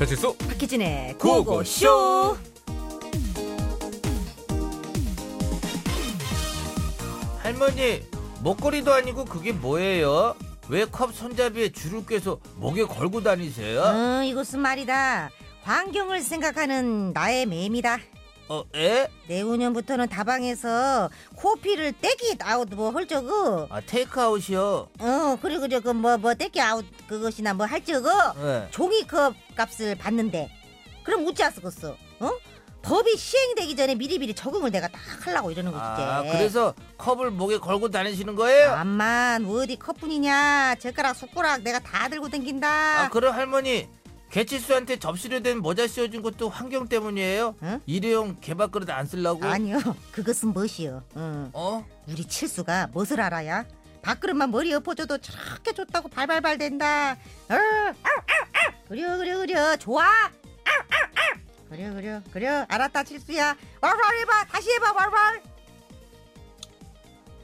배칠수 박희진의. 구오구오쇼. 할머니 목걸이도 아니고 그게 뭐예요? 왜 컵 손잡이에 줄을 꿰서 목에 걸고 다니세요? 어, 이것은 말이다. 환경을 생각하는 나의 맴이다. 어, 에? 내후년부터는 다방에서 코피를 떼기 아웃 뭐 헐저그 아 테이크아웃이요. 어 그래 그래 그뭐 뭐 떼기 아웃 그것이나 뭐 할저그 네. 종이컵 값을 받는데 그럼 웃지 않았겠어 어 법이 시행되기 전에 미리미리 적응을 내가 딱 하려고 이러는 거지 아 이제. 그래서 컵을 목에 걸고 다니시는 거예요? 암만 어디 컵뿐이냐 젓가락 숟가락 내가 다 들고 댕긴다 아 그럼 할머니 개치수한테 접시로 된 모자 씌워준 것도 환경 때문이에요? 응? 일회용 개밥그릇 안 쓰려고? 아니요 그것은 무엇이요 어. 어? 우리 칠수가 무엇을 알아야 밥그릇만 머리 엎어줘도 저렇게 좋다고 발발발 된다 어, 아우, 아우, 아우. 그려 그려 그려 좋아. 그려 그려 그려 알았다 칠수야 warwar 해봐 다시 해봐 warwar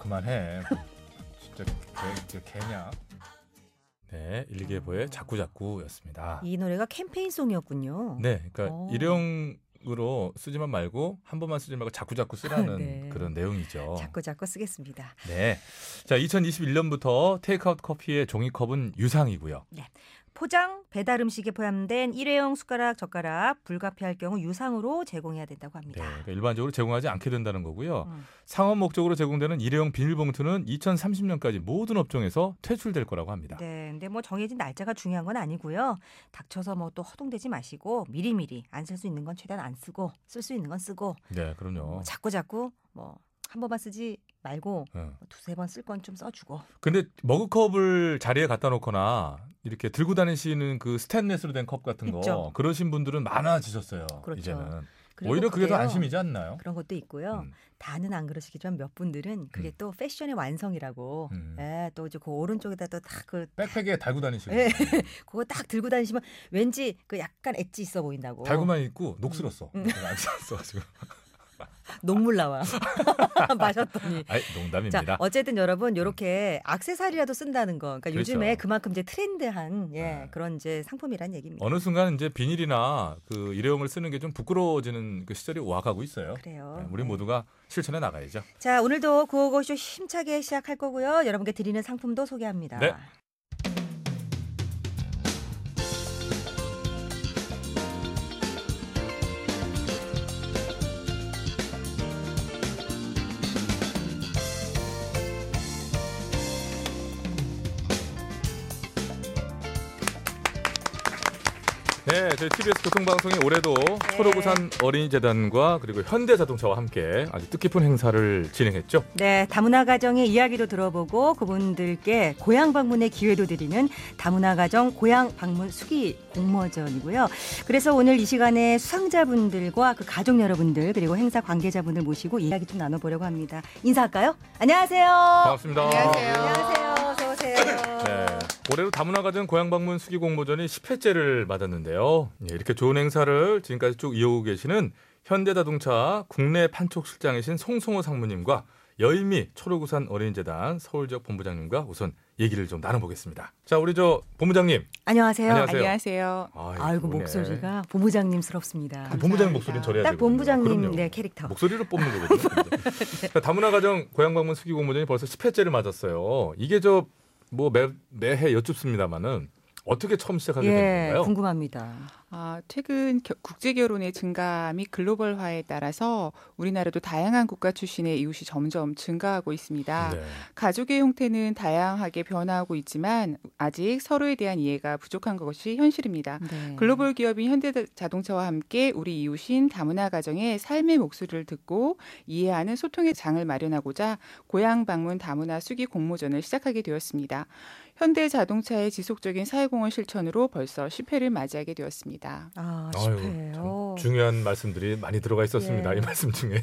그만해. 진짜 개, 개, 개냐? 네, 일기예보의 자꾸자꾸였습니다. 이 노래가 캠페인송이었군요 네, 그러니까 어. 일회용으로 쓰지만 말고 한 번만 쓰지 말고 자꾸자꾸 쓰라는 네. 그런 내용이죠. 자꾸 자꾸 쓰겠습니다 네. 자, 2021년부터 테이크아웃 커피의 종이컵은 유상이고요. 포장 배달 음식에 포함된 일회용 숟가락 젓가락 불가피할 경우 유상으로 제공해야 된다고 네, 합니다 그러니까 일반적으로 제공하지 않게 된다는 거고요. 음. 상업 목적으로 제공되는 일회용 비닐봉투는 2030년까지 모든 업종에서 퇴출될 거라고 합니다. 네, 근데 뭐 정해진 날짜가 중요한 건 아니고요. 닥쳐서 뭐 또 허둥대지 마시고 미리미리 안 쓸 수 있는 건 최대한 안 쓰고 쓸 수 있는 건 쓰고 네, 그럼요. 뭐 자꾸 자꾸 뭐 한 번만 쓰지 말고 예. 뭐 두세 번 쓸 건 좀 써주고. 근데 머그컵을 자리에 갖다 놓거나 이렇게 들고 다니시는 그 스테인레스로 된 컵 같은 거 있죠. 그러신 분들은 많아지셨어요. 그렇죠. 이제는 오히려 그게 더. 안심이지 않나요? 그런 것도 있고요. 음. 다는 안 그러시겠지만 몇 분들은 그게 음. 또 패션의 완성이라고. 음. 예, 또 이제 그 오른쪽에다 또딱그 백팩에 달고 다니시고 예. 그거 딱 들고 다니시면 왠지 그 약간 엣지 있어 보인다고. 달고만 있고 녹슬었어. 안 썼어가지고. 녹물 나와. 마셨더니. 아이, 농담입니다. 자, 어쨌든 여러분 이렇게 악세사리라도 쓴다는 거. 그러니까 그렇죠. 요즘에 그만큼 이제 트렌드한 예, 네. 그런 이제 상품이란 얘기입니다. 어느 순간 이제 비닐이나 그 일회용을 쓰는 게 좀 부끄러워지는 그 시절이 와가고 있어요. 그래요. 네, 우리 네. 모두가 실천해 나가야죠. 자, 오늘도 구호고쇼 힘차게 시작할 거고요. 여러분께 드리는 상품도 소개합니다. 네. 네, 저희 TBS 교통방송이 올해도 네. 초록우산 어린이재단과 그리고 현대자동차와 함께 아주 뜻깊은 행사를 진행했죠. 네, 다문화 가정의 이야기도 들어보고 그분들께 고향 방문의 기회도 드리는 다문화 가정 고향 방문 수기 공모전이고요. 그래서 오늘 이 시간에 수상자분들과 그 가족 여러분들 그리고 행사 관계자분들 모시고 이야기 좀 나눠보려고 합니다. 인사할까요? 안녕하세요. 반갑습니다. 안녕하세요. 어서 오세요. 네. 올해로 다문화 가정 고향 방문 수기 공모전이 10회째를 맞았는데요. 예, 이렇게 좋은 행사를 지금까지 쭉 이어오고 계시는 현대자동차 국내 판촉 실장이신 송송호 상무님과 여의미 초록우산 어린이재단 서울 지역 본부장님과 우선 얘기를 좀 나눠보겠습니다. 자, 우리 저 본부장님. 안녕하세요. 안녕하세요. 안녕하세요. 아이, 아이고 오네. 목소리가 본부장님스럽습니다. 그 본부장님 목소리는 저래야 딱. 본부장님. 네 캐릭터. 목소리로 뽑는 거거든요. 자, 다문화 가정 고향 방문 수기 공모전이 벌써 10회째를 맞았어요. 이게 저 뭐 매해 여쭙습니다마는 어떻게 처음 시작하게 된 예, 건가요? 궁금합니다. 아, 최근 겨- 국제 결혼의 증가 및 글로벌화에 따라서 우리나라도 다양한 국가 출신의 이웃이 점점 증가하고 있습니다. 네. 가족의 형태는 다양하게 변화하고 있지만 아직 서로에 대한 이해가 부족한 것이 현실입니다. 네. 글로벌 기업인 현대자동차와 함께 우리 이웃인 다문화 가정의 삶의 목소리를 듣고 이해하는 소통의 장을 마련하고자 고향 방문 다문화 수기 공모전을 시작하게 되었습니다. 현대자동차의 지속적인 사회공헌 실천으로 벌써 10회를 맞이하게 되었습니다. 아, 아유, 실패요. 참 중요한 말씀들이 많이 들어가 있었습니다. 예. 이 말씀 중에.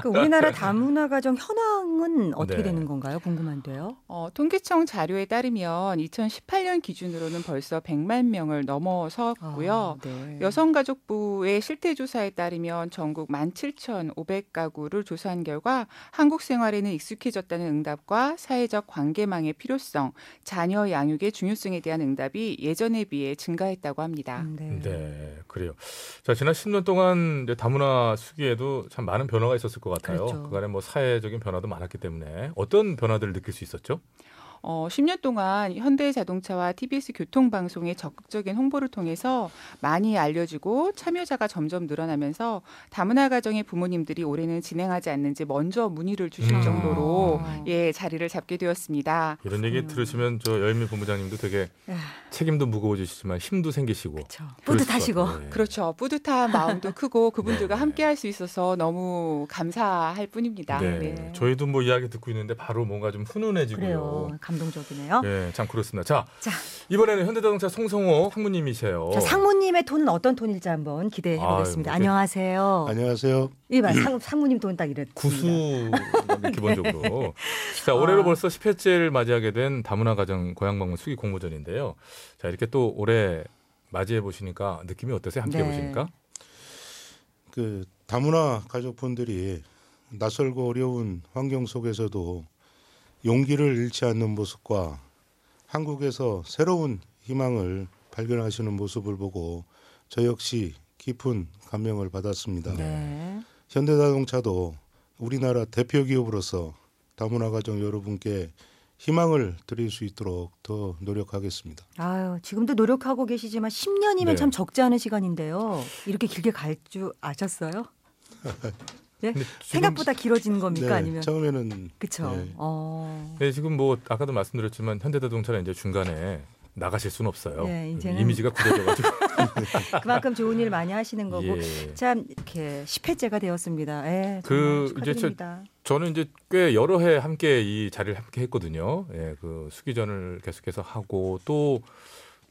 그 우리나라 다문화 가정 현황은 어떻게 네. 되는 건가요? 궁금한데요. 어, 통계청 자료에 따르면 2018년 기준으로는 벌써 100만 명을 넘어섰고요. 아, 네. 여성가족부의 실태조사에 따르면 전국 17,500가구를 조사한 결과 한국 생활에는 익숙해졌다는 응답과 사회적 관계망의 필요성, 자녀 양육의 중요성에 대한 응답이 예전에 비해 증가했다고 합니다. 음, 네. 네, 그래요. 자, 지난 10년 동안 이제 다문화 수기에도 참 많은 변화가 있었을 것 같아요. 그렇죠. 그간에 뭐 사회적인 변화도 많았기 때문에 어떤 변화들을 느낄 수 있었죠? 어, 10년 동안 현대자동차와 TBS 교통방송의 적극적인 홍보를 통해서 많이 알려지고 참여자가 점점 늘어나면서 다문화 가정의 부모님들이 올해는 진행하지 않는지 먼저 문의를 주실 음. 정도로 아. 예 자리를 잡게 되었습니다. 이런 얘기 음. 들으시면 저 여인미 본부장님도 되게 야, 책임도 무거워지시지만 힘도 생기시고 그렇죠. 그랬을 뿌듯하시고. 예. 그렇죠. 뿌듯한 마음도 크고 그분들과 네. 함께할 수 있어서 너무 감사할 뿐입니다. 네. 네. 저희도 뭐 이야기 듣고 있는데 바로 뭔가 좀 훈훈해지고요. 그래요. 감동적이네요. 네, 참 그렇습니다. 자, 자. 이번에는 현대자동차 송성호 상무님이세요. 자, 상무님의 톤은 어떤 톤일지 한번 기대해 보겠습니다. 뭐 안녕하세요. 안녕하세요. 이 말, 상, 상무님 톤딱 이랬습니다. 구수 기본적으로. 자 올해로 아. 벌써 10회째를 맞이하게 된 다문화 가정 고향 방문 수기 공모전인데요. 자 이렇게 또 올해 맞이해 보시니까 느낌이 어떠세요? 함께 해 네. 보시니까? 그 다문화 가족분들이 낯설고 어려운 환경 속에서도 용기를 잃지 않는 모습과 한국에서 새로운 희망을 발견하시는 모습을 보고 저 역시 깊은 감명을 받았습니다. 네. 현대자동차도 우리나라 대표 기업으로서 다문화 가정 여러분께 희망을 드릴 수 있도록 더 노력하겠습니다. 아유, 지금도 노력하고 계시지만 10년이면 네. 참 적지 않은 시간인데요. 이렇게 길게 갈 줄 아셨어요? 네? 생각보다 길어지는 겁니까? 네, 아니면 처음에는 그쵸? 네. 어. 네, 지금 뭐 아까도 말씀드렸지만 현대자동차는 이제 중간에 나가실 수는 없어요. 네, 이제는- 이미지가 굳어져가지고. 그만큼 좋은 일 많이 하시는 거고 예. 참 이렇게 10회째가 되었습니다. 예, 그 이제 저-. 저는 이제 꽤 여러 해 함께 이 자리를 함께 했거든요. 예, 그 수기전을 계속해서 하고 또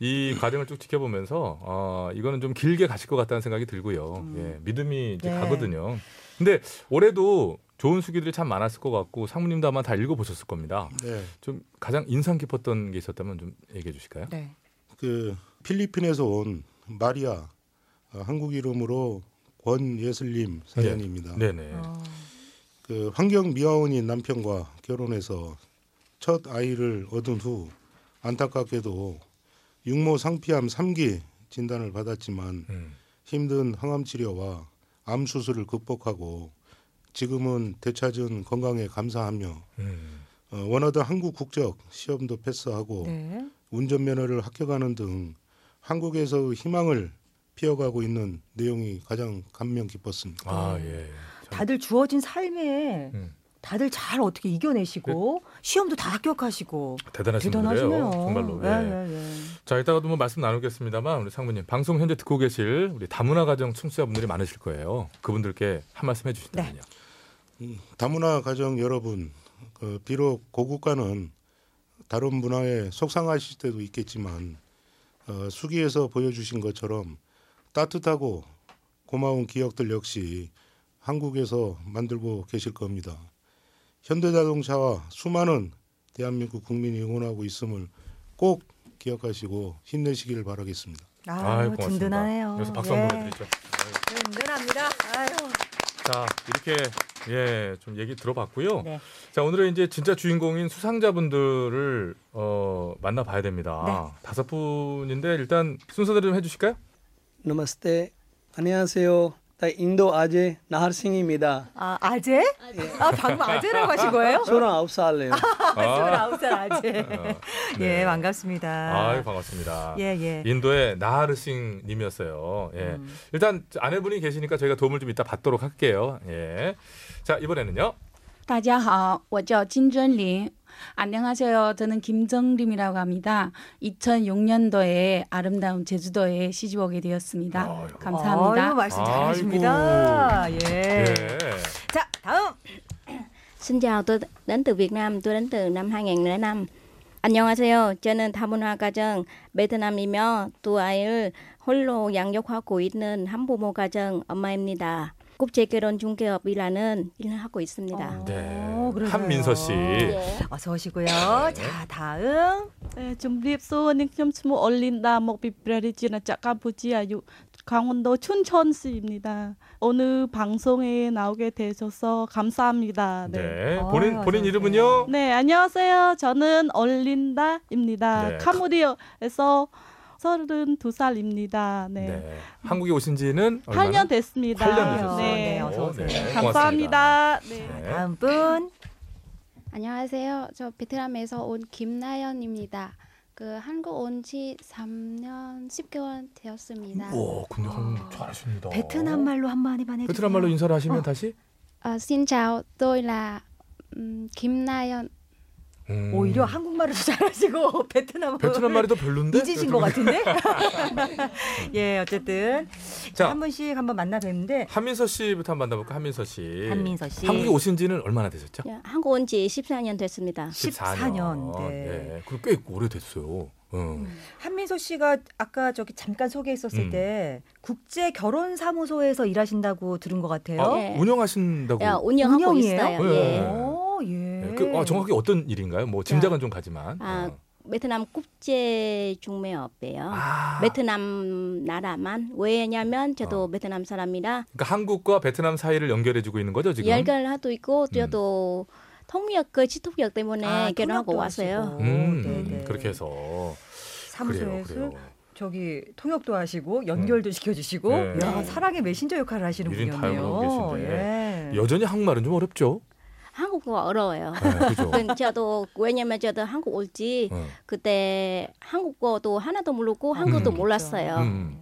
이 과정을 쭉 지켜보면서 어, 이거는 좀 길게 가실 것 같다는 생각이 들고요. 음. 예, 믿음이 이제 네. 가거든요. 근데 올해도 좋은 수기들이 참 많았을 것 같고 상무님도 아마 다 읽어보셨을 겁니다. 네, 좀 가장 인상 깊었던 게 있었다면 좀 얘기해 주실까요? 네. 그 필리핀에서 온 마리아 어, 한국 이름으로 권예슬님 사연입니다. 네 네. 어, 그 환경 미화원인 남편과 결혼해서 첫 아이를 얻은 후 안타깝게도 육모 상피암 3기 진단을 받았지만 음. 힘든 항암 치료와 암 수술을 극복하고 지금은 되찾은 건강에 감사하며 음. 어, 원하던 한국 국적 시험도 패스하고 네. 운전면허를 합격하는 등 한국에서 희망을 피워가고 있는 내용이 가장 감명 깊었습니다. 아 예. 참, 다들 주어진 삶에 음. 다들 잘 어떻게 이겨내시고 시험도 다 합격하시고 대단하신. 분이에요. 정말로. 예, 예. 예, 예. 자 이따가도 뭐 말씀 나누겠습니다만 우리 상무님 방송 현재 듣고 계실 우리 다문화 가정 청취자분들이 많으실 거예요. 그분들께 한 말씀 해주신다면요. 음, 다문화 가정 여러분, 그 비록 고국가는 다른 문화에 속상하실 때도 있겠지만 어, 수기에서 보여주신 것처럼 따뜻하고 고마운 기억들 역시 한국에서 만들고 계실 겁니다. 현대자동차와 수많은 대한민국 국민이 응원하고 있음을 꼭 기억하시고 힘내시기를 바라겠습니다. 아, 아유, 아유 든든하네요. 여기서 박수 한번 예. 드리죠. 아유. 네, 든든합니다. 아유. 자 이렇게 예 좀 얘기 들어봤고요. 네. 자 오늘은 이제 진짜 주인공인 수상자분들을 어, 만나봐야 됩니다. 네. 다섯 분인데 일단 순서대로 좀 해주실까요? 나마스테 안녕하세요. 나 인도 아재 나하싱입니다. 아, 아재? 아, 방금 아재라고 하신 거예요? 29살이에요. 아, 29살 아재. 어, 예, 네. 반갑습니다. 아유 반갑습니다. 예, 예. 인도의 나하르싱 님이었어요. 예. 음. 일단 아내분이 계시니까 저희가 도움을 좀 이따 받도록 할게요. 예. 자, 이번에는요. 大家好，我叫金真林。 안녕하세요. 저는 김정림이라고 합니다. 2006년도에 아름다운 제주도에 시집 오게 되었습니다. 아유. 감사합니다. 아유, 말씀. 잘하십니다. 예. 예. 자, 다음. Xin chào, tôi đến từ Việt Nam, tôi đến từ năm 2005. 안녕하세요. 저는 다문화 가 정 베트남이며 두 아이를 홀로 양육하고 있는 한부모 가정 엄마입니다. 국제결혼 중개업이라는 일을 하고 있습니다. 어, 네. 한민서 씨. 예. 어서 오시고요. 네. 자, 다음. 네, 정립소원은 겸수무 얼린다 뭐 목비브라리지나 짝가부지아 유 강원도 춘천시입니다. 오늘 방송에 나오게 되셔서 감사합니다. 네. 네. 어, 본인 어이, 본인 이름은요? 네, 안녕하세요. 저는 얼린다입니다. 네. 카무리에서 32살입니다. 네. 네. 한국에 오신 지는 얼마나? 8년 됐습니다. 8년 되셨어요. 네. 어서 오세요. 네, 감사합니다. 네. 네. 다음 분. 안녕하세요. 저 베트남에서 온 김나연입니다. 그 한국 온 지 3년 10개월 되었습니다. 오, 근데 한국 잘하십니다. 베트남 말로 한마디만 해주세요. 베트남 말로 인사를 하시면 어. 다시? 아, xin chào, tôi là 음, 김나연. 음. 오히려 한국말을 더 잘하시고 베트남 베트남 말이 더 별론데? 잊으신 것 같은데. 예, 어쨌든 자. 한 분씩 한번 만나 뵙는데 한민서 씨부터 한번 만나볼까? 한민서 씨. 한민서 씨. 한국에 오신 지는 얼마나 되셨죠? 예, 한국 온 지 14년 됐습니다. 14년. 네. 네. 그럼 꽤 오래됐어요. 응. 한민서 씨가 아까 저기 잠깐 소개했었을 음. 때 국제 결혼 사무소에서 일하신다고 들은 것 같아요. 아, 예. 운영하신다고? 야, 운영하고 운영이에요? 있어요. 네. 예. 네, 그, 아, 정확히 어떤 일인가요? 뭐 짐작은 좀 가지만. 아, 어. 베트남 국제 중매업이에요. 아, 베트남 나라만 왜냐면 저도 어. 베트남 사람이라 그러니까 한국과 베트남 사이를 연결해주고 있는 거죠 지금? 열결하도 있고 음. 저도 통역 그 지통역 때문에 아, 결혼하고 왔어요. 음, 네 네. 그렇게 해서 사무소에서 그래요, 그래요. 저기 통역도 하시고 연결도 시켜주시고 네. 야, 사랑의 메신저 역할을 하시는 분이었네요. 예. 여전히 한국말은 좀 어렵죠? 한국어가 어려워요. 네, 그죠? 그 저도 왜냐면 저도 한국 올지 어. 그때 한국어도 하나도 모르고 한국어도 음. 몰랐어요. 음.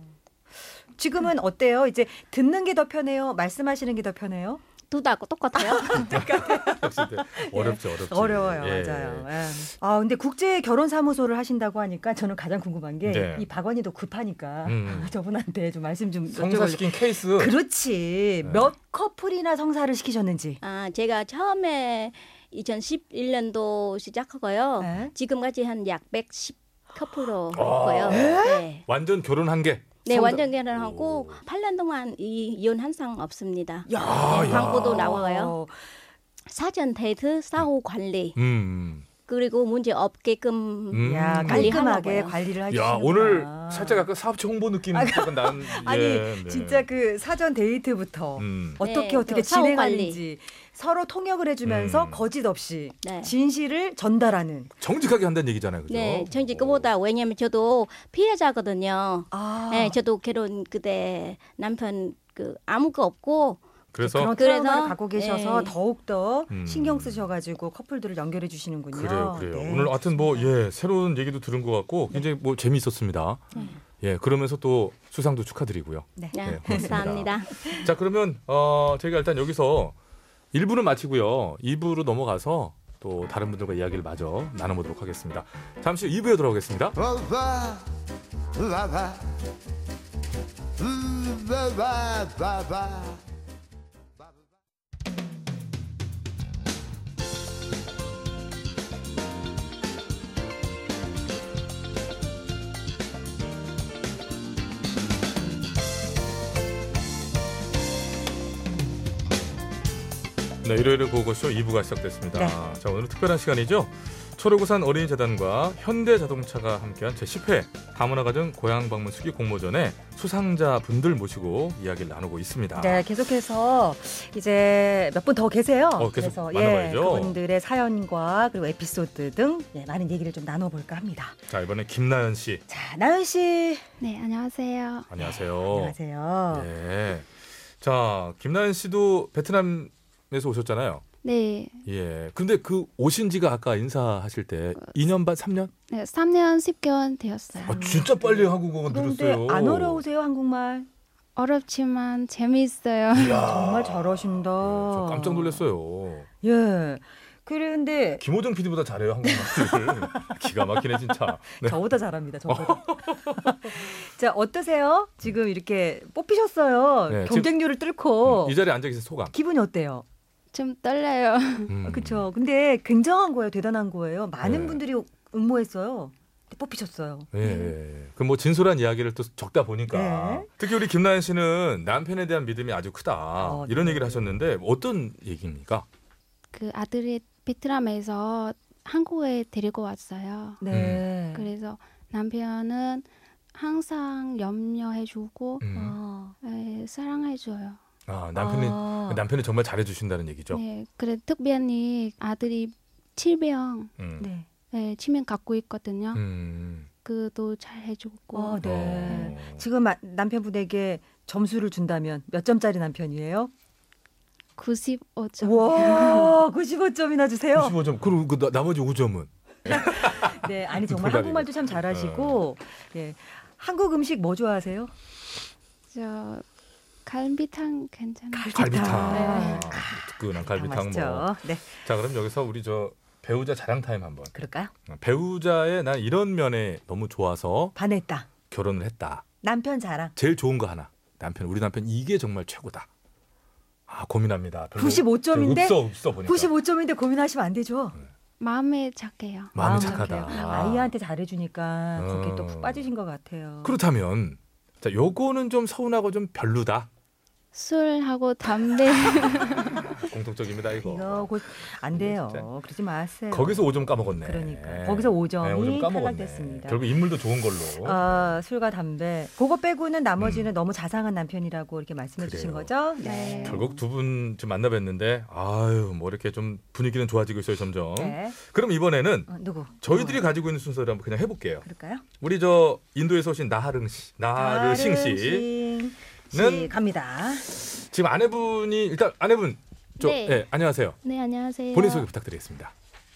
지금은 어때요? 이제 듣는 게 더 편해요? 말씀하시는 게 더 편해요? 둘 다 똑같아요. 역시 네. 어렵죠, 어렵죠. 어려워요, 예. 맞아요. 예. 아 근데 국제 결혼 사무소를 하신다고 하니까 저는 가장 궁금한 게이 네. 박원희도 급하니까 음. 저분한테 좀 말씀 좀. 성사시킨 케이스. 그렇지 네. 몇 커플이나 성사를 시키셨는지. 아, 제가 처음에 2011년도 시작하고요. 네. 지금까지 한 약 110 커플로 아. 했고요. 네. 완전 결혼한 게. 네, 성사- 완전 결혼하고 8년 동안 이 이혼 한상 없습니다. 야, 아, 야. 광고도 나와요. 사전 데이트, 사후 관리, 음. 그리고 문제 없게끔 음. 야. 깔끔하게 관리를 하시는 야 오늘 살짝 약간 사업체 홍보 느낌 약간 난. 아니 예, 네. 진짜 그 사전 데이트부터 음. 어떻게 네, 어떻게 진행하는지 서로 통역을 해주면서 음. 거짓 없이 네. 진실을 전달하는. 정직하게 한다는 얘기잖아요, 그죠? 네, 정지 그보다 왜냐면 저도 피해자거든요. 아, 네, 저도 결혼 그때 남편 그 아무거 없고 그래서 그런 트라우마를 갖고 계셔서 네. 더욱 더 음. 신경 쓰셔가지고 커플들을 연결해 주시는군요. 그래요, 그래요. 네, 오늘 하여튼 뭐. 예, 새로운 얘기도 들은 것 같고 굉장히 뭐 재미있었습니다. 네. 예, 그러면서 또 수상도 축하드리고요. 네. 네, 네, 고맙습니다. 감사합니다. 자, 그러면 어 저희가 일단 여기서 1부는 마치고요. 2부로 넘어가서 또 다른 분들과 이야기를 마저 나눠보도록 하겠습니다. 잠시 후 2부에 돌아오겠습니다. 네, 일요일의 고고쇼 2부가 시작됐습니다. 네. 자, 오늘은 특별한 시간이죠. 초록우산 어린이재단과 현대자동차가 함께한 제10회 다문화가정 고향 방문 수기 공모전에 수상자 분들 모시고 이야기를 나누고 있습니다. 네, 계속해서 이제 몇 분 더 계세요. 어, 계속 그래서 만나봐야죠. 예, 그분들의 사연과 그리고 에피소드 등 네, 많은 얘기를 좀 나눠볼까 합니다. 자, 이번에 김나연 씨. 자, 나연 씨, 네, 안녕하세요. 안녕하세요. 안녕하세요. 네. 자, 김나연 씨도 베트남 에서 오셨잖아요. 네, 예. 근데 그 오신 지가 아까 인사하실 때 2년 반, 3년? 네 3년 10개월 되었어요. 아, 진짜 빨리 한국어가 그런데 늘었어요. 안 어려우세요 한국말? 어렵지만 재미있어요. 이야. 정말 잘하신다. 네, 저 깜짝 놀랐어요. 예. 그런데 김호정 PD보다 잘해요 한국말을. 기가 막히네 진짜. 네. 저보다 잘합니다. 저보다. 자 어떠세요? 지금 이렇게 뽑히셨어요. 네, 경쟁률을 뚫고 이 자리에 앉아 계신 소감. 기분이 어때요? 좀 떨려요. 음. 그렇죠. 근데 굉장한 거예요. 대단한 거예요. 많은 네. 분들이 응모했어요. 뽑히셨어요. 예, 예. 그뭐 진솔한 이야기를 또 적다 보니까 네. 특히 우리 김나연 씨는 남편에 대한 믿음이 아주 크다 어, 이런 네. 얘기를 하셨는데 어떤 얘기입니까? 그 아들이 베트남에서 한국에 데리고 왔어요. 네. 그래서 남편은 항상 염려해주고 음. 어. 네, 사랑해줘요. 아, 남편이 아. 남편이 정말 잘해 주신다는 얘기죠. 네, 그래 특별히 아들이 치명, 음. 네. 네, 치명 갖고 있거든요. 음. 그도 잘 해주고. 어, 네. 어. 지금 아- 남편분에게 점수를 준다면 몇 점짜리 남편이에요? 95점. 와, 95점이나 주세요. 95점. 그리고 그 나- 나머지 5점은 네, 아니 정말. 한국말도 참 잘하시고, 예, 한국 음식 뭐 좋아하세요? 저 갈비탕 괜찮아요. 갈비탕. 네. 뜨끈한 갈비탕. 뭐. 네, 자, 그럼 여기서 우리 저 배우자 자랑 타임 한번. 그럴까요? 배우자의 난 이런 면에 너무 좋아서 반했다. 결혼을 했다. 남편 자랑. 제일 좋은 거 하나. 남편 우리 남편 이게 정말 최고다. 아 고민합니다. 별로 95점인데? 없어 없어 보니까. 95점인데 고민하시면 안 되죠. 마음에 착해요. 마음이 마음 착하다. 착해요. 아이한테 잘해주니까 거기에 또 어. 푹 빠지신 것 같아요. 그렇다면 자 요거는 좀 서운하고 좀 별로다. 술하고 담배. 공통적입니다 이거. 이거 곧 안 돼요. 진짜. 그러지 마세요. 거기서 5점 까먹었네. 그러니까. 거기서 5점이 네, 5점 까먹었네. 탈락됐습니다. 결국 인물도 좋은 걸로. 아, 술과 담배. 그거 빼고는 나머지는 너무 자상한 남편이라고 이렇게 말씀해 주신 음. 그래요. 거죠? 네. 결국 두 분 지금 만나 뵀는데 아유 뭐 이렇게 좀 분위기는 좋아지고 있어요 점점. 네. 그럼 이번에는 어, 누구? 저희들이 누구요? 가지고 있는 순서를 한번 그냥 해 볼게요. 그럴까요? 우리 저 인도에서 오신 나하릉 씨, 나르싱 씨. 씨 는- 갑니다. 지금 아내분이 일단 아내분 저 네. 예, 안녕하세요. 네, 안녕하세요. 본인 소개 부탁드리겠습니다.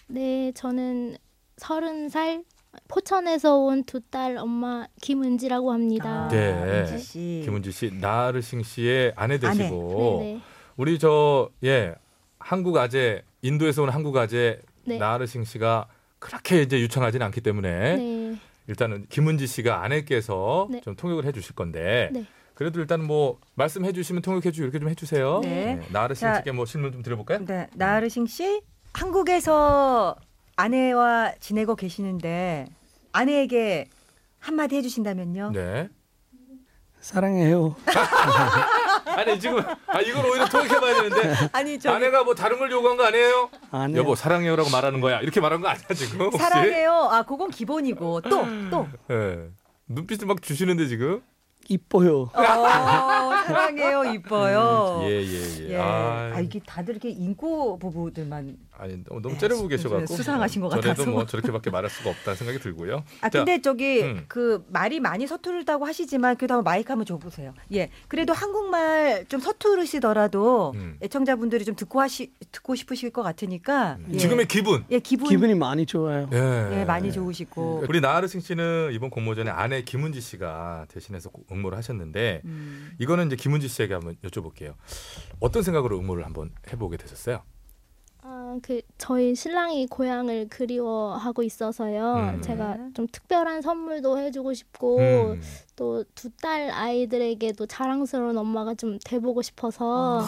네, 저는 서른 살 포천에서 온 두 딸 엄마 김은지라고 합니다. 아, 네. 은지 씨. 김은지 씨, 나르싱 씨의 아내 되시고 네, 네. 우리 저 예, 한국 아재 인도에서 온 한국 아재 네. 나르싱 씨가 그렇게 이제 유창하지는 않기 때문에 네. 일단은 김은지 씨가 아내께서 네. 좀 통역을 해 주실 건데 네. 그래도 일단 뭐 말씀해 주시면 통역해 주고 이렇게 좀 해 주세요. 네. 나르싱 자, 씨께 뭐 질문 좀 드려 볼까요? 네, 나르싱 씨 한국에서 아내와 지내고 계시는데 아내에게 한마디 해주신다면요? 네. 사랑해요. 아니 지금 아 이걸 오히려 통역해 봐야 되는데 아니 저 아내가 뭐 다른 걸 요구한 거 아니에요? 아니요. 여보 사랑해요라고 말하는 거야. 이렇게 말한 거 아니야 지금? 혹시? 사랑해요. 아, 그건 기본이고 또 또. 예. 눈빛을 막 주시는데 지금. 이뻐요. 어, 사랑해요. 이뻐요. 예 예, 예. 예. 아, 아, 이게 다들 이렇게 인고 부부들만. 아니 너무, 너무 예, 째려보고 수- 계셔갖고 수상하신 것 저래도 같아서. 뭐 저렇게밖에 말할 수가 없다는 생각이 들고요. 아, 자, 근데 저기 음. 그 말이 많이 서투르다고 하시지만 그래도 한번 마이크 한번 줘보세요. 예. 그래도 한국말 좀 서투르시더라도 음. 애청자분들이 좀 듣고 하시 듣고 싶으실 것 같으니까. 예. 지금의 기분. 예, 기분 기분이 많이 좋아요. 예. 예, 많이 좋으시고. 우리 나하르 싱 씨는 이번 공모전에 아내 김은지 씨가 대신해서 응모를 하셨는데 음. 이거는 이제 김은지 씨에게 한번 여쭤볼게요. 어떤 생각으로 응모를 한번 해보게 되셨어요? 아, 그 저희 신랑이 고향을 그리워하고 있어서요. 음. 제가 좀 특별한 선물도 해주고 싶고 음. 또두 딸 아이들에게도 자랑스러운 엄마가 좀 돼보고 싶어서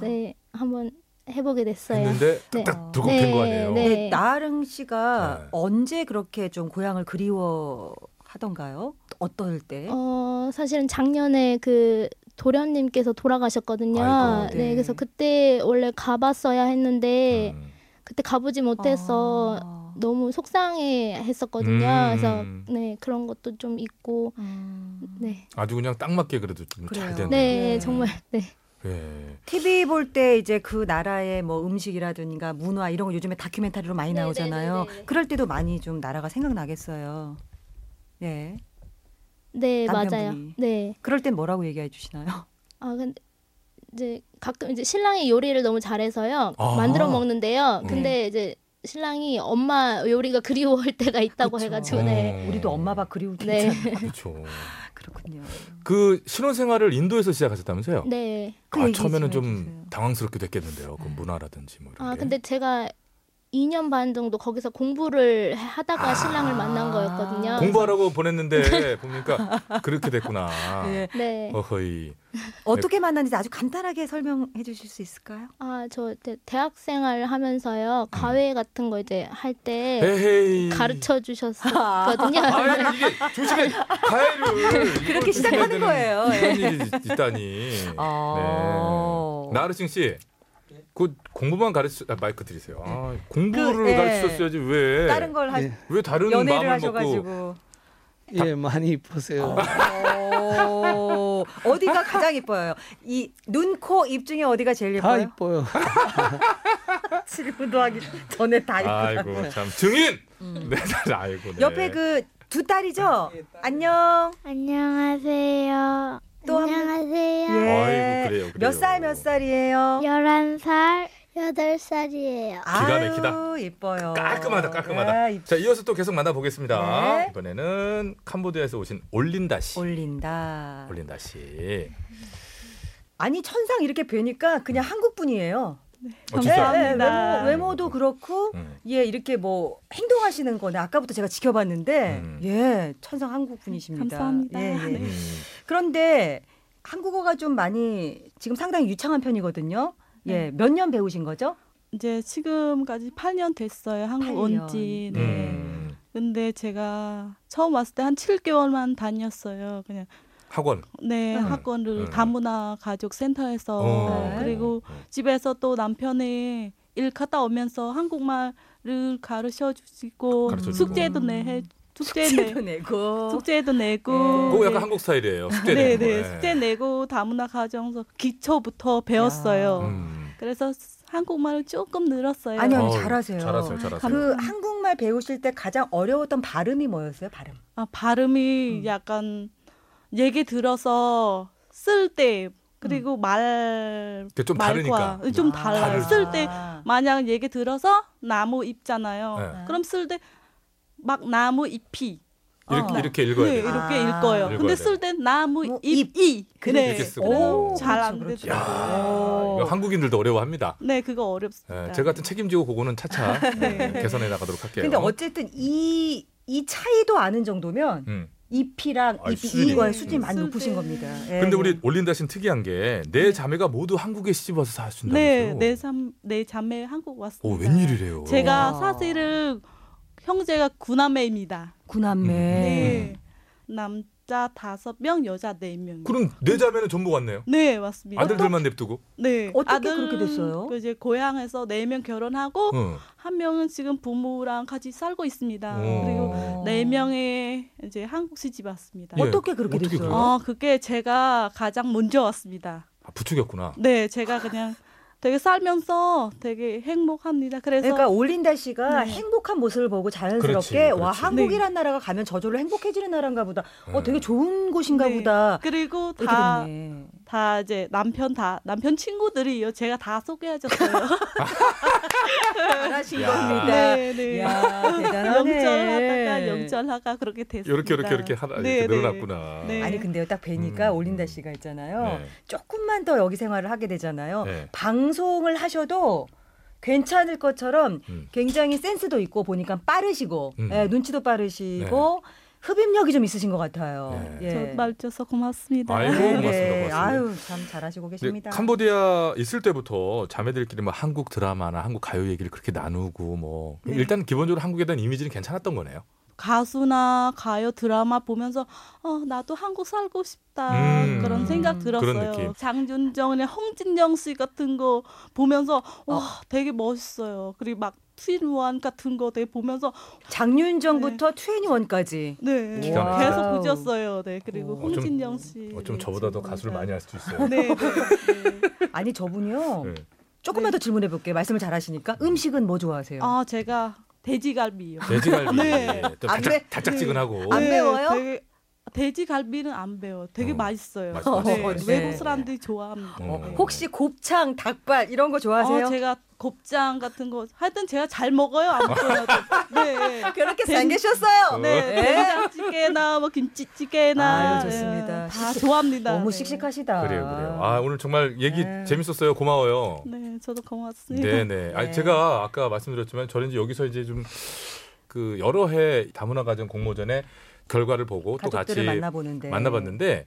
네 한번 해보게 됐어요. 했는데 네. 딱 들고 된거 아니에요? 네. 네, 나르ng 씨가 네. 언제 그렇게 좀 고향을 그리워 하던가요? 어떨 때? 어 사실은 작년에 그 도련님께서 돌아가셨거든요. 아이고. 네. 네. 그래서 그때 원래 가봤어야 했는데 음. 그때 가보지 못해서 아. 너무 속상해 했었거든요. 음. 그래서 네 그런 것도 좀 있고 음. 네. 아주 그냥 딱 맞게 그래도 좀 잘. 됐네요. 네, 네. 정말 네. 예. TV 볼 때 이제 그 나라의 뭐 음식이라든가 문화 이런 거 요즘에 다큐멘터리로 많이 네, 나오잖아요. 네, 네, 네. 그럴 때도 많이 좀 나라가 생각나겠어요. 네. 네, 맞아요. 남편분이. 네. 그럴 땐 뭐라고 얘기해 주시나요? 아 근데 이제 가끔 이제 신랑이 요리를 너무 잘해서요. 아. 만들어 먹는데요. 네. 근데 이제 신랑이 엄마 요리가 그리워할 때가 있다고 그쵸. 해가지고 네. 우리도 엄마 밥 그리울 때 네. 있잖아요. 그렇죠. 그렇군요. 그 신혼생활을 인도에서 시작하셨다면서요? 네. 그 아, 처음에는 좀좀 해주세요. 당황스럽게 됐겠는데요. 그 문화라든지 뭐 이런 아 게. 근데 제가 2년 반 정도 거기서 공부를 하다가 아. 신랑을 만난 거였거든요. 공부하라고 보냈는데 보니까 그렇게 됐구나. 예. 네. 어허이. 어떻게 만났는지 아주 간단하게 설명해 주실 수 있을까요? 아 저 대학 생활 하면서요 가회 같은 거 이제 할 때. 가르쳐 주셨었거든요. 아 이게 조식에 가해를 그렇게 시작하는 거예요. 예. 이런 일이 있다니. 어. 네. 나르싱 씨. 그 공부만 가르치 아, 마이크 드리세요. 아, 공부를 그, 예. 가르쳤어야지 왜? 다른 걸 하, 네. 왜 다른 연애를 하셔가지고 예, 많이 이쁘세요. 오, 어디가 가장 이뻐요? 이 눈, 코, 입 중에 어디가 제일 다 예뻐요? 이뻐요. 질문도 하기 전에 다 아이고 이쁘다고요. 참 증인. 네, 아이고. 네. 옆에 그 두 딸이죠? 안녕. 안녕하세요. 또한 번. 안녕하세요. 예. 아이고, 그래요, 그래요. 몇 살 몇 살이에요? 11살, 8살이에요. 기가 막히다. 아유, 이뻐요. 깔끔하다, 깔끔하다. 아, 이- 자, 이어서 또 계속 만나보겠습니다. 네. 이번에는 캄보디아에서 오신 올린다 씨. 올린다. 올린다 씨. 아니 천상 이렇게 뵈니까 그냥 한국 분이에요. 어, 진짜. 감사합니다. 외모, 외모 도 그렇고 음. 예 이렇게 뭐 행동하시는 거는 아까부터 제가 지켜봤는데 음. 예 천상 한국 분이십니다. 감사합니다. 예, 예. 네. 음. 그런데 한국어가 좀 많이 지금 상당히 유창한 편이거든요. 예, 몇 년 배우신 거죠? 이제 지금까지 8년 됐어요. 한국 팔온 년. 지. 네. 음. 근데 제가 처음 왔을 때 한 7개월만 다녔어요. 그냥 학원. 네, 음. 학원을 음. 다문화 가족 센터에서 어. 그리고 어. 집에서 또 남편이 일 갔다 오면서 한국말을 가르쳐 주시고 가르쳐 주고. 숙제도 내 숙제 숙제도 내 내고. 숙제도 내고 네. 그거 약간 한국 스타일이에요. 숙제 네, 거. 네, 예. 숙제 내고 다문화 가정에서 기초부터 배웠어요. 음. 그래서 한국말을 조금 늘었어요. 아니요, 아니, 잘하세요. 잘하세요, 잘하세요. 그 한국말 배우실 때 가장 어려웠던 발음이 뭐였어요? 발음. 아, 발음이 음. 약간 얘기 들어서 쓸 때 그리고 말 그게 좀 말과 다르니까. 좀 아. 달라요. 쓸 때 만약 얘기 들어서 나무 잎잖아요. 네. 그럼 쓸 때 막 나무 잎이 이렇게, 어. 이렇게 읽어야 네, 돼요. 이렇게 아. 읽어요. 읽어야 근데. 쓸때 나무 뭐, 잎이 네. 이렇게 쓰고. 그래서 오. 잘안 그렇죠, 그렇죠. 되더라고요. 한국인들도 어려워합니다. 네, 그거 어렵습니다. 예, 제가 같은 책임지고 그거는 차차 네. 예, 개선해 나가도록 할게요. 근데 어쨌든 이, 이 차이도 아는 정도면 음. 잎이랑 아, 잎이. 이거의 수준이 많이 쓸 높으신 때. 겁니다. 예. 근데 우리 올린다 씨는 특이한 게 내 자매가 모두 한국에 시집 와서 사신다면서요? 네, 내, 잠, 내 자매 한국 왔습니다. 오, 웬일이래요? 제가 와. 사실은 형제가 구남매입니다. 구남매. 네. 남 자 다섯 명, 여자 네 명. 그럼 내 자매는 전부 왔네요. 네, 맞습니다. 아들들만 냅두고. 네. 어떻게 아들 그렇게 됐어요? 그 이제 고향에서 네 명 결혼하고 어. 한 명은 지금 부모랑 같이 살고 있습니다. 오. 그리고 네 명의 이제 한국 시집 왔습니다. 예. 어떻게 그렇게 어떻게 됐어요? 그래요? 어, 그게 제가 가장 먼저 왔습니다. 아, 부추겼구나. 네, 제가 그냥 되게 살면서 되게 행복합니다. 그래서 그러니까 올린다 씨가 네. 행복한 모습을 보고 자연스럽게 그렇지, 와 그렇지. 한국이란 나라가 가면 저절로 행복해지는 나라인가 보다. 어 네. 되게 좋은 곳인가 네. 보다. 그리고 다. 다 이제 남편 다 남편 친구들이요. 제가 다 소개해줬어요. 잘하신 야. 겁니다. 네, 네. 야. 영절하다가 영절하가 그렇게 됐습니다. 이렇게 이렇게 이렇게 하나 네, 이렇게 네. 늘어났구나. 네. 아니 근데요 딱 뵈니까 음. 올린다 씨가 있잖아요. 네. 조금만 더 여기 생활을 하게 되잖아요. 네. 방송을 하셔도 괜찮을 것처럼 음. 굉장히 센스도 있고 보니까 빠르시고 음. 예, 눈치도 빠르시고 흡입력이 좀 있으신 것 같아요. 네. 예. 정말 줘서 고맙습니다. 아이고, 네, 고맙습니다, 네. 고맙습니다. 아유 참 잘하시고 계십니다. 캄보디아 있을 때부터 자매들끼리 뭐 한국 드라마나 한국 가요 얘기를 그렇게 나누고 뭐 네. 일단 기본적으로 한국에 대한 이미지는 괜찮았던 거네요. 가수나 가요 드라마 보면서 어 나도 한국 살고 싶다 음, 그런 생각 그런 들었어요. 느낌. 장준정이나 홍진영 씨 같은 거 보면서 와 어. 되게 멋있어요. 그리고 막 트윈원 같은 거 되게 보면서 장윤정부터. 네 기가 막히다. 계속 보셨어요. 네 그리고 어, 좀- 홍진영 씨. 어쩜 네, 저보다 더. 가수를 많이 할 수 있어요. 네, 네, 네. 아니 저분이요. 네. 조금만 더 질문해 볼게요. 말씀을 잘하시니까 음식은 뭐 좋아하세요? 아 제가 돼지갈비요. 돼지갈비 네. 좀안 매- 달짝, 달짝지근하고 안 매워요? 되게 돼지 갈비는 안 매워. 되게 어, 맛있어요. 맛있- 네, 맛있어요. 외국 네. 사람들이 좋아합니다. 어, 네. 혹시 곱창, 닭발 이런 거 좋아하세요? 어, 제가 곱창 같은 거 하여튼 제가 잘 먹어요 아무거나 네. 그렇게 된- 생기셨어요. 네, 된장찌개나 뭐 김치찌개나 아유, 좋습니다. 네, 다 씩씩- 좋아합니다. 너무 네. 씩씩하시다. 그래요, 그래요. 아 오늘 정말 얘기 네. 재밌었어요. 고마워요. 네, 저도 고맙습니다. 네네. 아니 네. 제가 아까 말씀드렸지만 저는 이제 여기서 이제 좀 그 여러 해 다문화 가정 공모전의 결과를 보고 또 같이 만나보는데 만나봤는데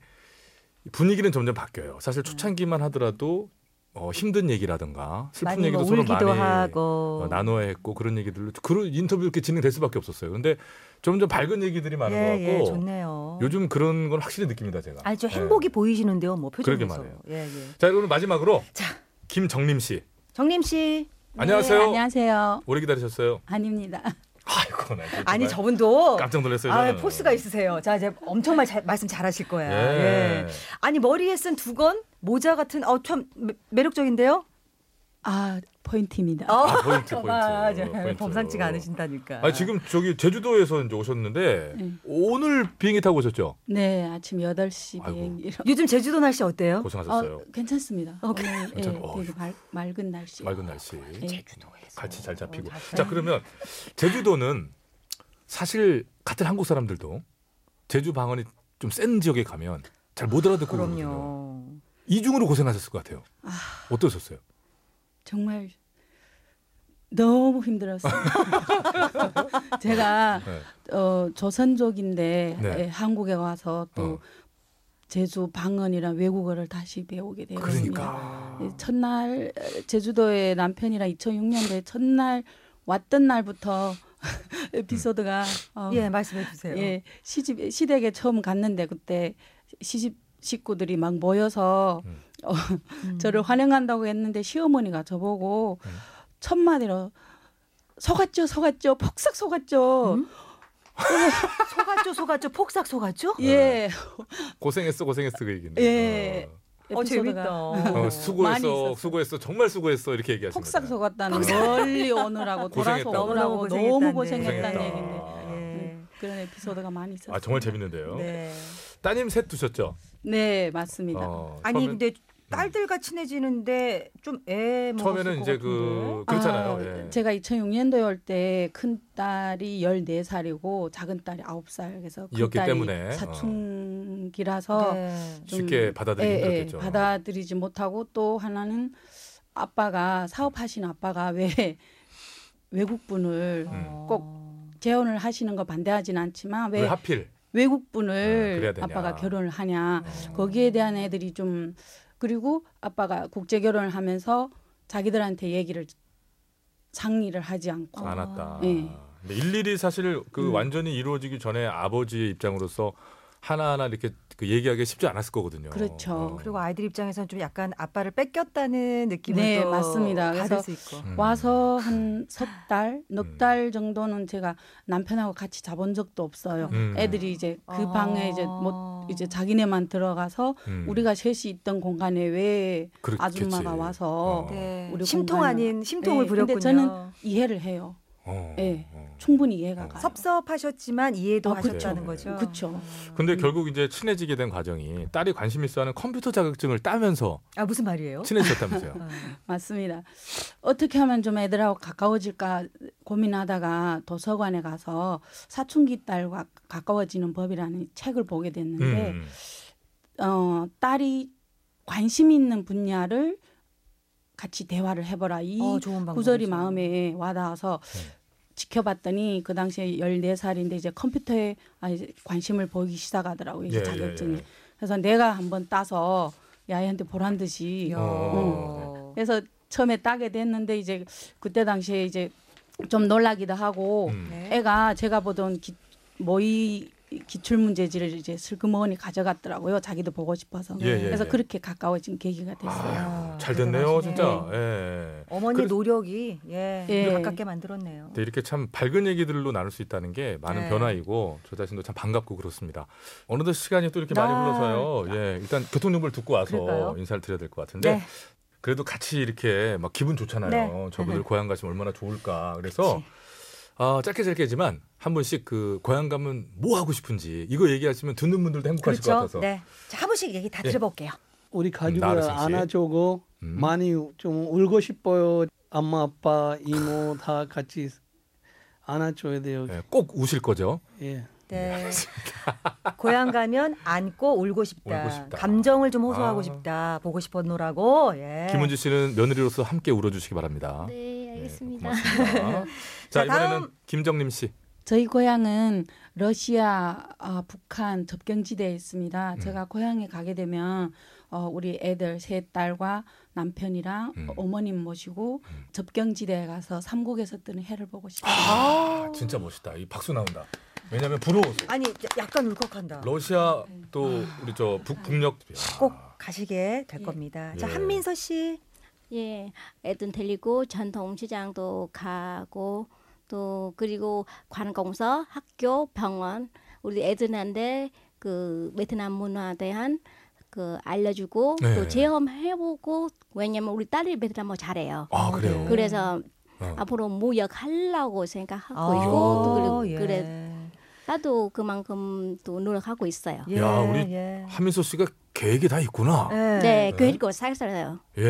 분위기는 점점 바뀌어요. 사실 초창기만 하더라도 어, 힘든 얘기라든가 슬픈 얘기도 뭐 서로 많이 하고 어, 나눠야 했고 그런 얘기들로 그런 인터뷰 이렇게 진행될 수밖에 없었어요. 근데 점점 밝은 얘기들이 많은 예, 것 예, 같고 좋네요. 요즘 그런 건 확실히 느낍니다 제가. 저 예. 행복이 보이시는데요, 뭐 그러게 표정에서. 말이에요. 예, 예. 자 오늘 마지막으로 자. 김정림 씨 정림 씨, 안녕하세요. 네, 안녕하세요. 오래 기다리셨어요. 아닙니다. 아이고, 나 아니 저분도 깜짝 놀랐어요. 아, 저는. 포스가 있으세요. 자, 이제 엄청 말 잘, 말씀 잘하실 거야. 예. 예. 아니 머리에 쓴 두건 모자 같은 어참 매력적인데요. 아 포인트입니다. 어, 아, 포인트, 포인트. 포인트. 범상치가 않으신다니까. 아 지금 저기 제주도에서 이제 오셨는데 네. 오늘 비행기 타고 오셨죠? 네 아침 8시 아이고. 비행기로. 요즘 제주도 날씨 어때요? 고생하셨어요. 어, 괜찮습니다. 어, 오늘 예, 괜찮- 어, 되게 말, 맑은 날씨. 맑은 날씨. 예. 같이 잘 잡히고. 어, 잘자 그러면 제주도는 사실 같은 한국 사람들도 제주 방언이 좀 센 지역에 가면 잘 못 알아듣고 그러거든요. 그럼요. 이중으로 고생하셨을 것 같아요. 아. 어떠셨어요? 정말 너무 힘들었어요. 제가 네. 어, 조선족인데 네. 예, 한국에 와서 또 어. 제주 방언이랑 외국어를 다시 배우게 되었습니다. 그러니까. 예, 첫날 어, 제주도에 남편이랑 2006년도에 첫날 왔던 날부터 에피소드가 어, 예, 말씀해 주세요. 예, 시집 시댁에 처음 갔는데 그때 시집 식구들이 막 모여서 음. 어, 음. 저를 환영한다고 했는데 시어머니가 저보고 음. 첫 마디로 속았죠, 속았죠, 폭삭 속았죠. 음? 속았죠, 속았죠, 폭삭 속았죠? 예, 고생했어, 고생했어 그 얘기인데. 예. 어, 재밌다. 어, 어, 많이 수고했어. 수고했어, 정말 수고했어 이렇게 얘기하시는 폭삭. 속았다는 멀리 오느라고 돌아서. 오느라고 너무. 고생했다는 고생했다. 얘기인데 아. 예. 그런 에피소드가 많이 있었어요. 아 정말 재밌는데요. 네. 따님 셋 두셨죠? 네, 맞습니다. 어, 아니 처음엔- 근데 딸들과 친해지는데 좀 애 처음에는 것 이제 같은데. 그 그렇잖아요. 아, 예. 제가 2006년도에 올 때 큰 딸이 14살이고 작은 딸이 9살. 그래서 큰 이었기 딸이 때문에, 어. 사춘기라서 네. 좀, 쉽게 받아들이기 예, 예. 받아들이지 못하고 또 하나는 아빠가 사업하시는 아빠가 왜 외국분을 음. 꼭 재혼을 하시는 거 반대하진 않지만 왜 왜 하필? 외국분을 어, 그래야 되냐. 아빠가 결혼을 하냐 어. 거기에 대한 애들이 좀 그리고 아빠가 국제 결혼을 하면서 자기들한테 얘기를 상의를 하지 않고 안 왔다. 예. 근데 일일이 사실 그 음. 완전히 이루어지기 전에 아버지의 입장으로서 하나하나 이렇게 그 얘기하기 쉽지 않았을 거거든요. 그렇죠. 어. 그리고 아이들 입장에서는 좀 약간 아빠를 뺏겼다는 느낌을 네, 또 맞습니다. 받을 그래서 수 있고. 음. 와서 한 석 달, 음. 넉달 정도는 제가 남편하고 같이 자본 적도 없어요. 음. 애들이 이제 그 아. 방에 이제 뭐 이제 자기네만 들어가서 음. 우리가 셋이 있던 공간에 왜 그렇겠지. 아줌마가 와서 어. 네. 우리 심통 공간을- 아닌 심통을 네, 부렸군요. 근데 저는 이해를 해요. 어. 예. 어. 충분히 이해가 어. 가요. 섭섭하셨지만 이해도 아. 하셨다는 거죠. 그쵸. 근데 음. 결국 이제 친해지게 된 과정이 딸이 관심 있어하는 컴퓨터 자격증을 따면서 아 무슨 말이에요? 친해졌다면서요. 어. 맞습니다. 어떻게 하면 좀 애들하고 가까워질까 고민하다가 도서관에 가서 사춘기 딸과 가까워지는 법이라는 책을 보게 됐는데 음. 어, 딸이 관심 있는 분야를 같이 대화를 해보라. 이 어. 구절이 마음에 와닿아서 네. 지켜봤더니 그 당시에 14살인데 이제 컴퓨터에 아, 관심을 보이기 시작하더라고요. 이제 예, 예, 자격증이. 예. 그래서 내가 한번 따서 야애한테 보란 듯이 어. 그래서 처음에 따게 됐는데 이제 그때 당시에 이제 좀 놀라기도 하고 음. 네. 애가 제가 보던 기, 모의 기출 문제지를 이제 슬그머니 가져갔더라고요. 자기도 보고 싶어서. 예, 예, 그래서 예. 그렇게 가까워진 계기가 됐어요. 아, 잘 됐네요. 진짜. 예. 어머니 그래서- 노력이 예, 예. 가깝게 만들었네요. 네, 이렇게 참 밝은 얘기들로 나눌 수 있다는 게 많은 네. 변화이고 저 자신도 참 반갑고 그렇습니다. 어느덧 시간이 또 이렇게 많이 아, 흘러서요. 예, 일단 교통 정보를 듣고 와서 그럴까요? 인사를 드려야 될 것 같은데 네. 그래도 같이 이렇게 막 기분 좋잖아요. 네. 저분들 고향 가시면 얼마나 좋을까. 그래서 아, 짧게 짧게지만 한 분씩 그 고향 가면 뭐 하고 싶은지 이거 얘기하시면 듣는 분들도 행복하실 것 그렇죠. 같아서. 네. 자, 한 분씩 얘기 다 예. 들어볼게요. 우리 가족을. 안아주고 음. 많이 좀 울고 싶어요. 엄마, 아빠, 이모 다 같이 안아줘야 돼요. 예, 꼭 우실 거죠. 예. 네. 고향 가면 안고 울고 싶다. 울고 싶다. 감정을 좀 호소하고 아. 싶다. 보고 싶었노라고. 예. 김은지 씨는 며느리로서 함께 울어주시기 바랍니다. 네, 알겠습니다. 고맙습니다. 자 자, 이번에는 다음. 김정림 씨. 저희 고향은 러시아, 아, 북한 접경지대에 있습니다. 음. 제가 고향에 가게 되면 어, 우리 애들 세 딸과 남편이랑 음. 어머님 모시고 음. 접경지대에 가서 삼국에서 뜨는 해를 보고 싶어요. 아, 진짜 멋있다. 이 박수 나온다. 왜냐면 부러워서. 아니, 약간 울컥한다. 러시아 또 우리 저 북, 북녘 꼭 가시게 될 예. 겁니다. 자, 예. 한민서 씨. 예, 애들 데리고 전통시장도 가고 또 그리고 관공서, 학교, 병원 우리 애들한테 그 베트남 문화에 대한 그 알려주고 네. 또 체험해보고 왜냐면 우리 딸이 베트남어 잘해요. 아 그래요. 그래서 어. 앞으로 무역하려고 생각하고 아, 있고 또 그리고 예. 그래 나도 그만큼 또 노력하고 있어요. 예, 야, 우리 예. 한민서 씨가 계획이 다 있구나. 예. 네, 그리고 살살해요. 예.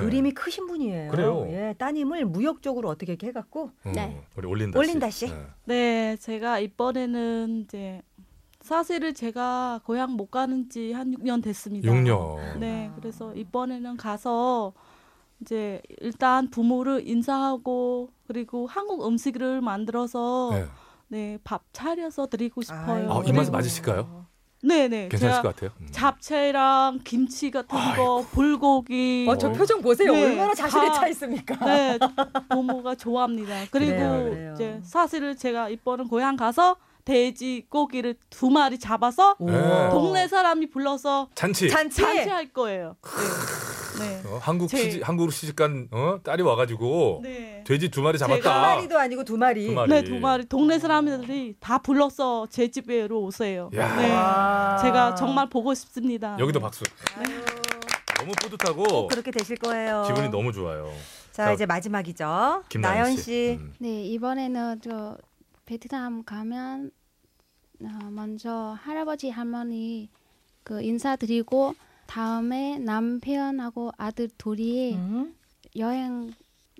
그림이 크신 분이에요. 그래요. 예, 따님을 무역적으로 어떻게 이렇게 해갖고 음, 네. 우리 올린다 씨. 올린다 씨. 네. 네, 제가 이번에는 이제 사실을 제가 고향 못 가는 지 한 6년 됐습니다. 6년. 네, 그래서 이번에는 가서 이제 일단 부모를 인사하고 그리고 한국 음식을 만들어서 네. 네, 밥 차려서 드리고 싶어요. 아, 아이고. 입맛에 맞으실까요? 네, 네. 괜찮을 것 같아요. 음. 잡채랑 김치 같은 거, 불고기. 어, 저 표정 보세요. 네, 얼마나 자신에 다- 차 있습니까? 네, 부모가 좋아합니다. 그리고 그래요, 그래요. 이제 사실은 제가 이번은 고향 가서 돼지 고기를 두 마리 잡아서 오. 네. 동네 사람이 불러서 잔치. 잔치. 잔치할 거예요. 네. 어, 한국 제- 시집 한국으로 시집간 어? 딸이 와가지고 네. 돼지 두 마리 제가 두 잡았다. 마리도 아니고 두 마리. 두 마리. 네, 두 마리 동네 사람들이 다 불러서 제 집에로 오세요. 야. 네. 와. 제가 정말 보고 싶습니다. 여기도 박수. 아유, 너무 뿌듯하고 꼭 그렇게 되실 거예요. 기분이 너무 좋아요. 자, 자, 이제 마지막이죠. 김나연 나연 씨. 씨. 음. 네, 이번에는 저 베트남 가면 어, 먼저 할아버지 할머니 그 인사드리고 다음에 남편하고 아들 둘이 음. 여행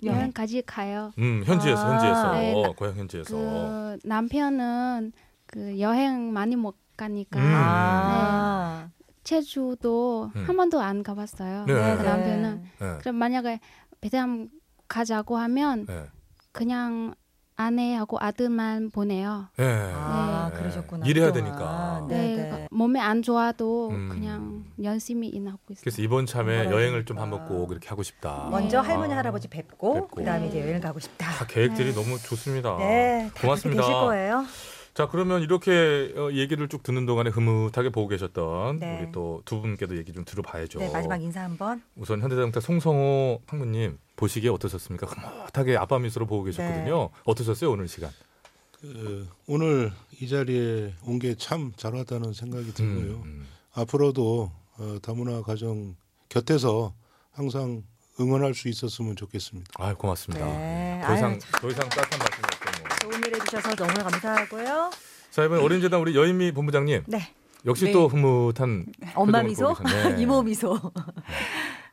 여행까지 가요. 음, 현지에서 아, 현지에서 네, 나- 고향 현지에서. 그 남편은 그 여행 많이 못 가니까 음. 아. 제주도 음. 한 번도 안 가봤어요. 네. 그 네. 남편은 네. 그럼 만약에 베트남 가자고 하면 네. 그냥 아내하고 아들만 보내요. 네. 아, 네. 그러셨구나. 일해야. 되니까. 네, 네, 네. 몸에 안 좋아도 음. 그냥 열심히 일하고 있어요. 그래서 이번 참에 여행을 좀 그러니까. 한번 꼭 이렇게 하고 싶다. 먼저 아. 할머니 할아버지 뵙고, 뵙고. 그다음에 이제 여행 가고 싶다. 다 계획들이 너무 좋습니다. 네, 다 고맙습니다. 그렇게 되실 거예요. 자 그러면 이렇게 어, 얘기를 쭉 듣는 동안에 흐뭇하게 보고 계셨던 네. 우리 또 두 분께도 얘기 좀 들어봐야죠. 네, 마지막 인사 한번. 우선 현대자동차 송성호 상무님 보시기에 어떠셨습니까? 흐뭇하게 아빠 미소로 보고 계셨거든요. 네. 어떠셨어요 오늘 시간? 그, 오늘 이 자리에 온 게 참 잘 왔다는 생각이 들고요. 음, 앞으로도 어, 다문화 가정 곁에서 항상 응원할 수 있었으면 좋겠습니다. 아 고맙습니다. 네. 더 이상 아유, 더 이상 따뜻한 말씀 없고 뭐. 좋은 일 해주셔서 너무 감사하고요. 자 이번 어린이재단 우리 여인미 본부장님 네. 역시 네. 또 흐뭇한 엄마 미소. 이모 미소.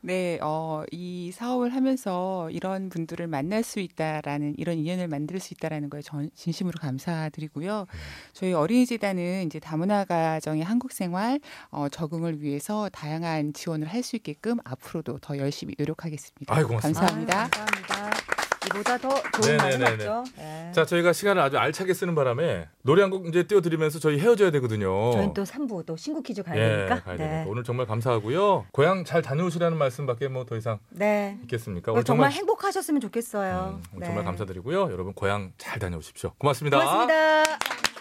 네, 어, 이 사업을 하면서 이런 분들을 만날 수 있다라는 이런 인연을 만들 수 있다라는 거에 전, 진심으로 감사드리고요. 저희 어린이재단은 이제 다문화 가정의 한국 생활 어, 적응을 위해서 다양한 지원을 할 수 있게끔 앞으로도 더 열심히 노력하겠습니다. 아유, 고맙습니다. 감사합니다. 아유, 감사합니다. 이보다 더 좋은 말은 네네네네. 없죠. 네. 자 저희가 시간을 아주 알차게 쓰는 바람에 노래 한 곡 이제 띄워드리면서 저희 헤어져야 되거든요. 저희는 또 3부 또 신구 퀴즈 가야 예, 되니까. 가야 네. 되니까 오늘 정말 감사하고요. 고향 잘 다녀오시라는 말씀밖에 뭐 더 이상 네. 있겠습니까? 오늘 정말 행복하셨으면 좋겠어요. 음, 네. 정말 감사드리고요. 여러분 고향 잘 다녀오십시오. 고맙습니다. 고맙습니다.